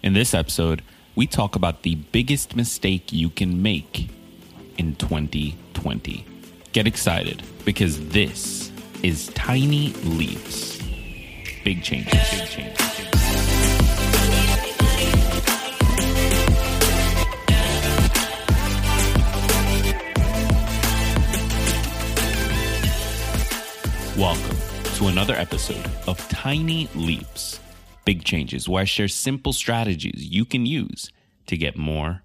In this episode, we talk about the biggest mistake you can make in 2020. Get excited because this is Tiny Leaps. Big changes, big. Welcome to another episode of Tiny Leaps, Big Changes, where I share simple strategies you can use to get more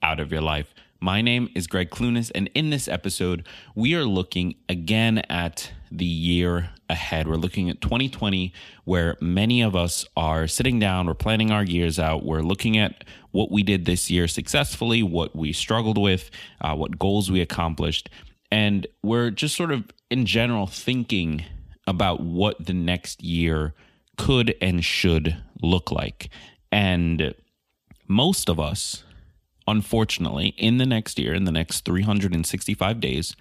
out of your life. My name is Gregg Clunis, and in this episode, we are looking again at the year ahead. We're looking at 2020, where many of us are sitting down, we're planning our years out, we're looking at what we did this year successfully, what we struggled with, uh, what goals we accomplished. And we're just sort of in general thinking about what the next year could and should look like. And most of us, unfortunately, in the next year, in the next 365 days,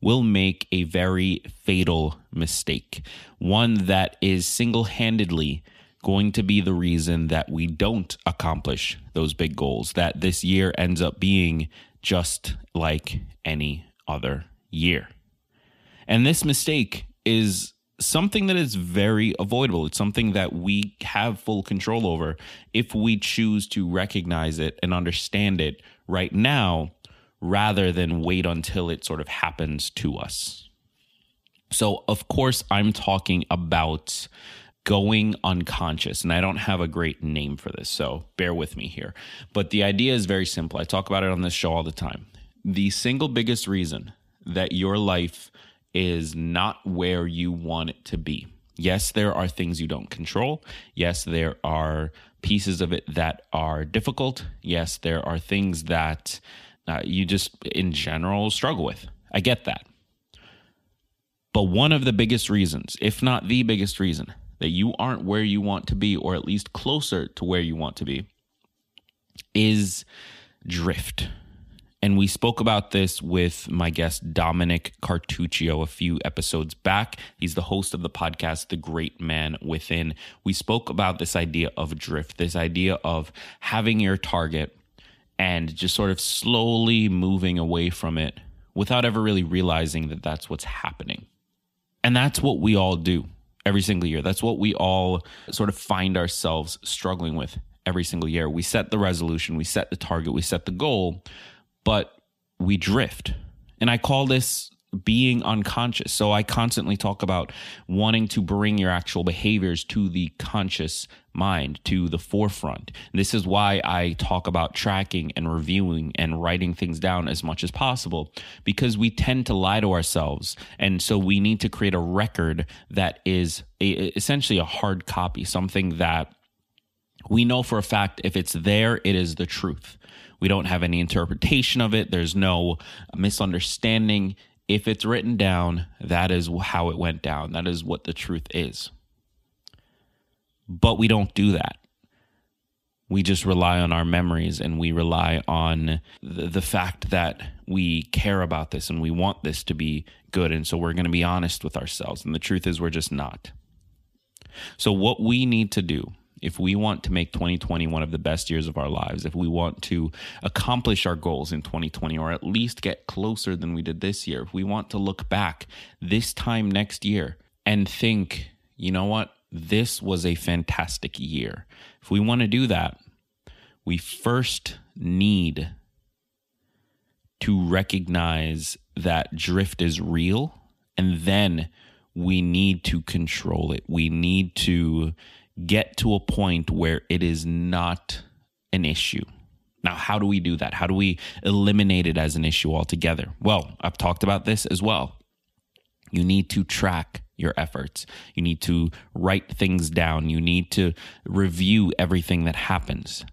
will make a very fatal mistake. One that is single handedly going to be the reason that we don't accomplish those big goals, that this year ends up being just like any other year. And this mistake is something that is very avoidable. It's something that we have full control over if we choose to recognize it and understand it right now rather than wait until it sort of happens to us. So, of course, I'm talking about going unconscious, and I don't have a great name for this, so bear with me here. But the idea is very simple. I talk about it on this show all the time. The single biggest reason that your life is not where you want it to be. Yes, there are things you don't control. Yes, there are pieces of it that are difficult. Yes, there are things that uh, you just in general struggle with. I get that. But one of the biggest reasons, if not the biggest reason, that you aren't where you want to be, or at least closer to where you want to be, is drift. And we spoke about this with my guest, Dominick Quartuccio, a few episodes back. He's the host of the podcast, The Great Man Within. We spoke about this idea of drift, this idea of having your target and just sort of slowly moving away from it without ever really realizing that that's what's happening. And that's what we all do every single year. That's what we all sort of find ourselves struggling with every single year. We set the resolution, we set the target, we set the goal but we drift. And I call this being unconscious. So I constantly talk about wanting to bring your actual behaviors to the conscious mind, to the forefront. This is why I talk about tracking and reviewing and writing things down as much as possible because we tend to lie to ourselves. And so we need to create a record that is a, essentially a hard copy, something that we know for a fact if it's there, it is the truth. We don't have any interpretation of it. There's no misunderstanding. If it's written down, that is how it went down. That is what the truth is. But we don't do that. We just rely on our memories and we rely on the, the fact that we care about this and we want this to be good. And so we're going to be honest with ourselves. And the truth is, we're just not. So, what we need to do if we want to make 2020 one of the best years of our lives, if we want to accomplish our goals in 2020 or at least get closer than we did this year, if we want to look back this time next year and think, you know what, this was a fantastic year. If we want to do that, we first need to recognize that drift is real and then we need to control it. We need to get to a point where it is not an issue. Now, how do we do that? How do we eliminate it as an issue altogether? Well, I've talked about this as well. You need to track your efforts. You need to write things down. You need to review everything that happens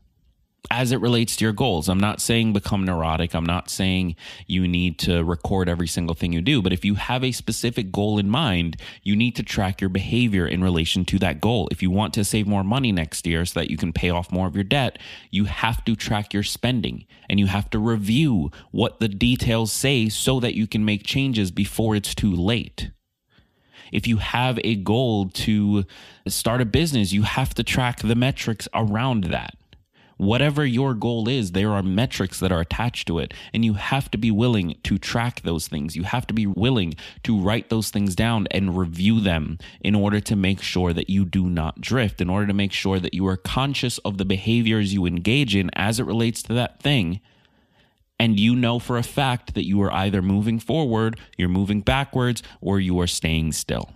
as it relates to your goals. I'm not saying become neurotic. I'm not saying you need to record every single thing you do. But if you have a specific goal in mind, you need to track your behavior in relation to that goal. If you want to save more money next year so that you can pay off more of your debt, you have to track your spending and you have to review what the details say so that you can make changes before it's too late if you have a goal to start a business, you have to track the metrics around that Whatever your goal is, there are metrics that are attached to it. And you have to be willing to track those things. You have to be willing to write those things down and review them in order to make sure that you do not drift, in order to make sure that you are conscious of the behaviors you engage in as it relates to that thing and you know for a fact that you are either moving forward, you're moving backwards, or you are staying still.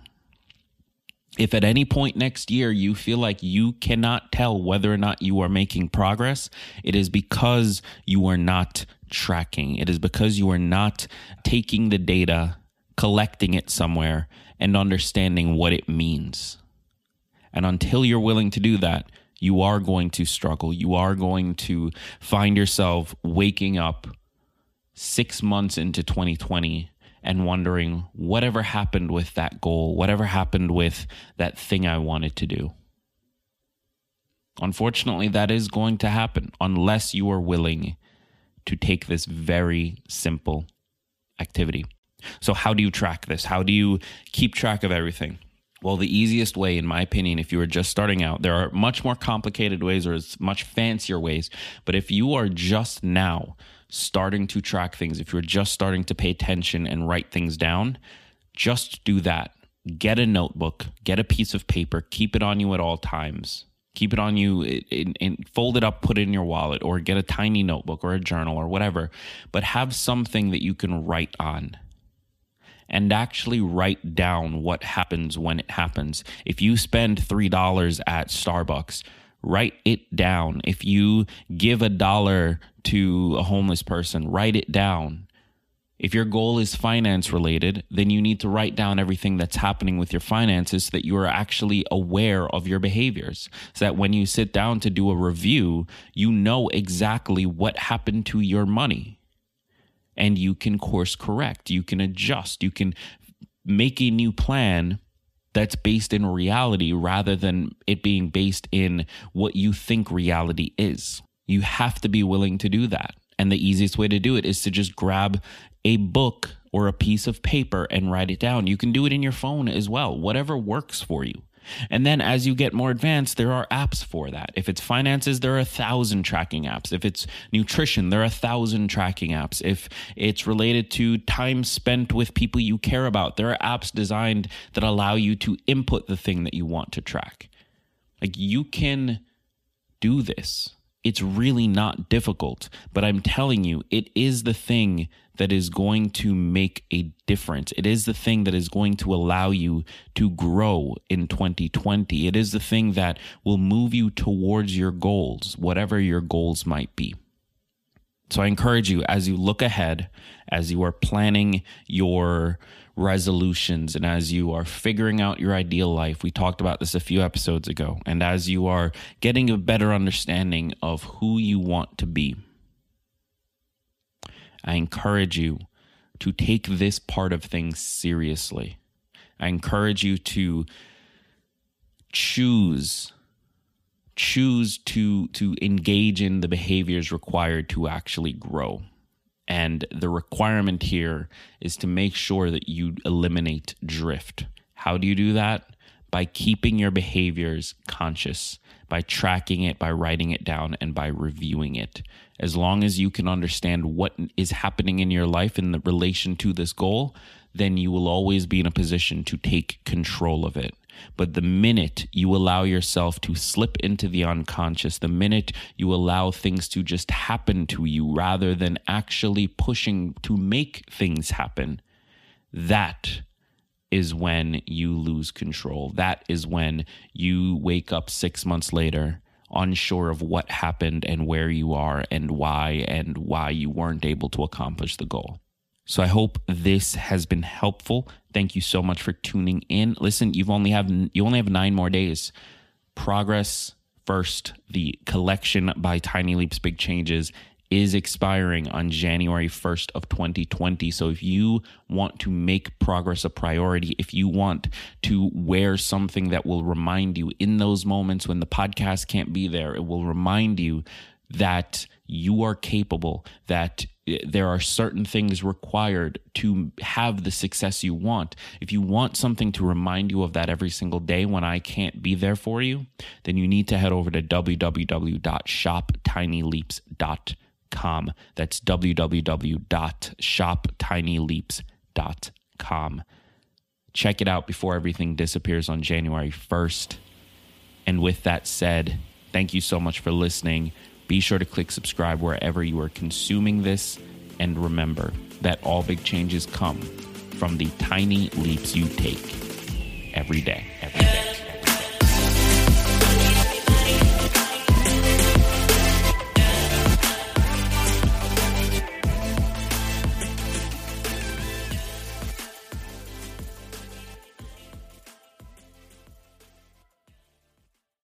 If at any point next year you feel like you cannot tell whether or not you are making progress, it is because you are not tracking. It is because you are not taking the data, collecting it somewhere, and understanding what it means. And until you're willing to do that, you are going to struggle. You are going to find yourself waking up six months into 2020 and wondering whatever happened with that goal, whatever happened with that thing I wanted to do. Unfortunately, that is going to happen unless you are willing to take this very simple activity. So, how do you track this? How do you keep track of everything? Well, the easiest way, in my opinion, if you are just starting out, there are much more complicated ways or much fancier ways. But if you are just now starting to track things, if you're just starting to pay attention and write things down, just do that. Get a notebook, get a piece of paper, keep it on you at all times. Keep it on you, in, fold it up, put it in your wallet, or get a tiny notebook or a journal or whatever. But have something that you can write on and actually write down what happens when it happens. If you spend $3 at Starbucks, write it down. If you give a dollar to a homeless person, write it down. If your goal is finance related, then you need to write down everything that's happening with your finances so that you are actually aware of your behaviors. So that when you sit down to do a review, you know exactly what happened to your money and you can course correct, you can adjust, you can make a new plan that's based in reality rather than it being based in what you think reality is. You have to be willing to do that. And the easiest way to do it is to just grab a book or a piece of paper and write it down. You can do it in your phone as well, whatever works for you. And then as you get more advanced, there are apps for that. If it's finances, there are a thousand tracking apps. If it's nutrition, there are a thousand tracking apps. If it's related to time spent with people you care about, there are apps designed that allow you to input the thing that you want to track. Like you can do this. It's really not difficult, but I'm telling you, it is the thing that is going to make a difference. It is the thing that is going to allow you to grow in 2020. It is the thing that will move you towards your goals, whatever your goals might be. So I encourage you as you look ahead, as you are planning your resolutions and as you are figuring out your ideal life, we talked about this a few episodes ago, and as you are getting a better understanding of who you want to be, I encourage you to take this part of things seriously. I encourage you to choose choose to to engage in the behaviors required to actually grow. And the requirement here is to make sure that you eliminate drift. How do you do that? By keeping your behaviors conscious, by tracking it, by writing it down, and by reviewing it. As long as you can understand what is happening in your life in relation to this goal, then you will always be in a position to take control of it. But the minute you allow yourself to slip into the unconscious, the minute you allow things to just happen to you rather than actually pushing to make things happen, that is when you lose control. That is when you wake up six months later unsure of what happened and where you are and why and why you weren't able to accomplish the goal. So I hope this has been helpful. Thank you so much for tuning in. Listen, you've only have you only have 9 more days. Progress first, the collection by Tiny Leaps Big Changes is expiring on January 1st of 2020. So if you want to make progress a priority, if you want to wear something that will remind you in those moments when the podcast can't be there, it will remind you that you are capable, that there are certain things required to have the success you want. If you want something to remind you of that every single day when I can't be there for you, then you need to head over to www.shoptinyleaps.com. That's www.shoptinyleaps.com. Check it out before everything disappears on January 1st. And with that said, thank you so much for listening. Be sure to click subscribe wherever you are consuming this. And remember that all big changes come from the tiny leaps you take every day. Every day.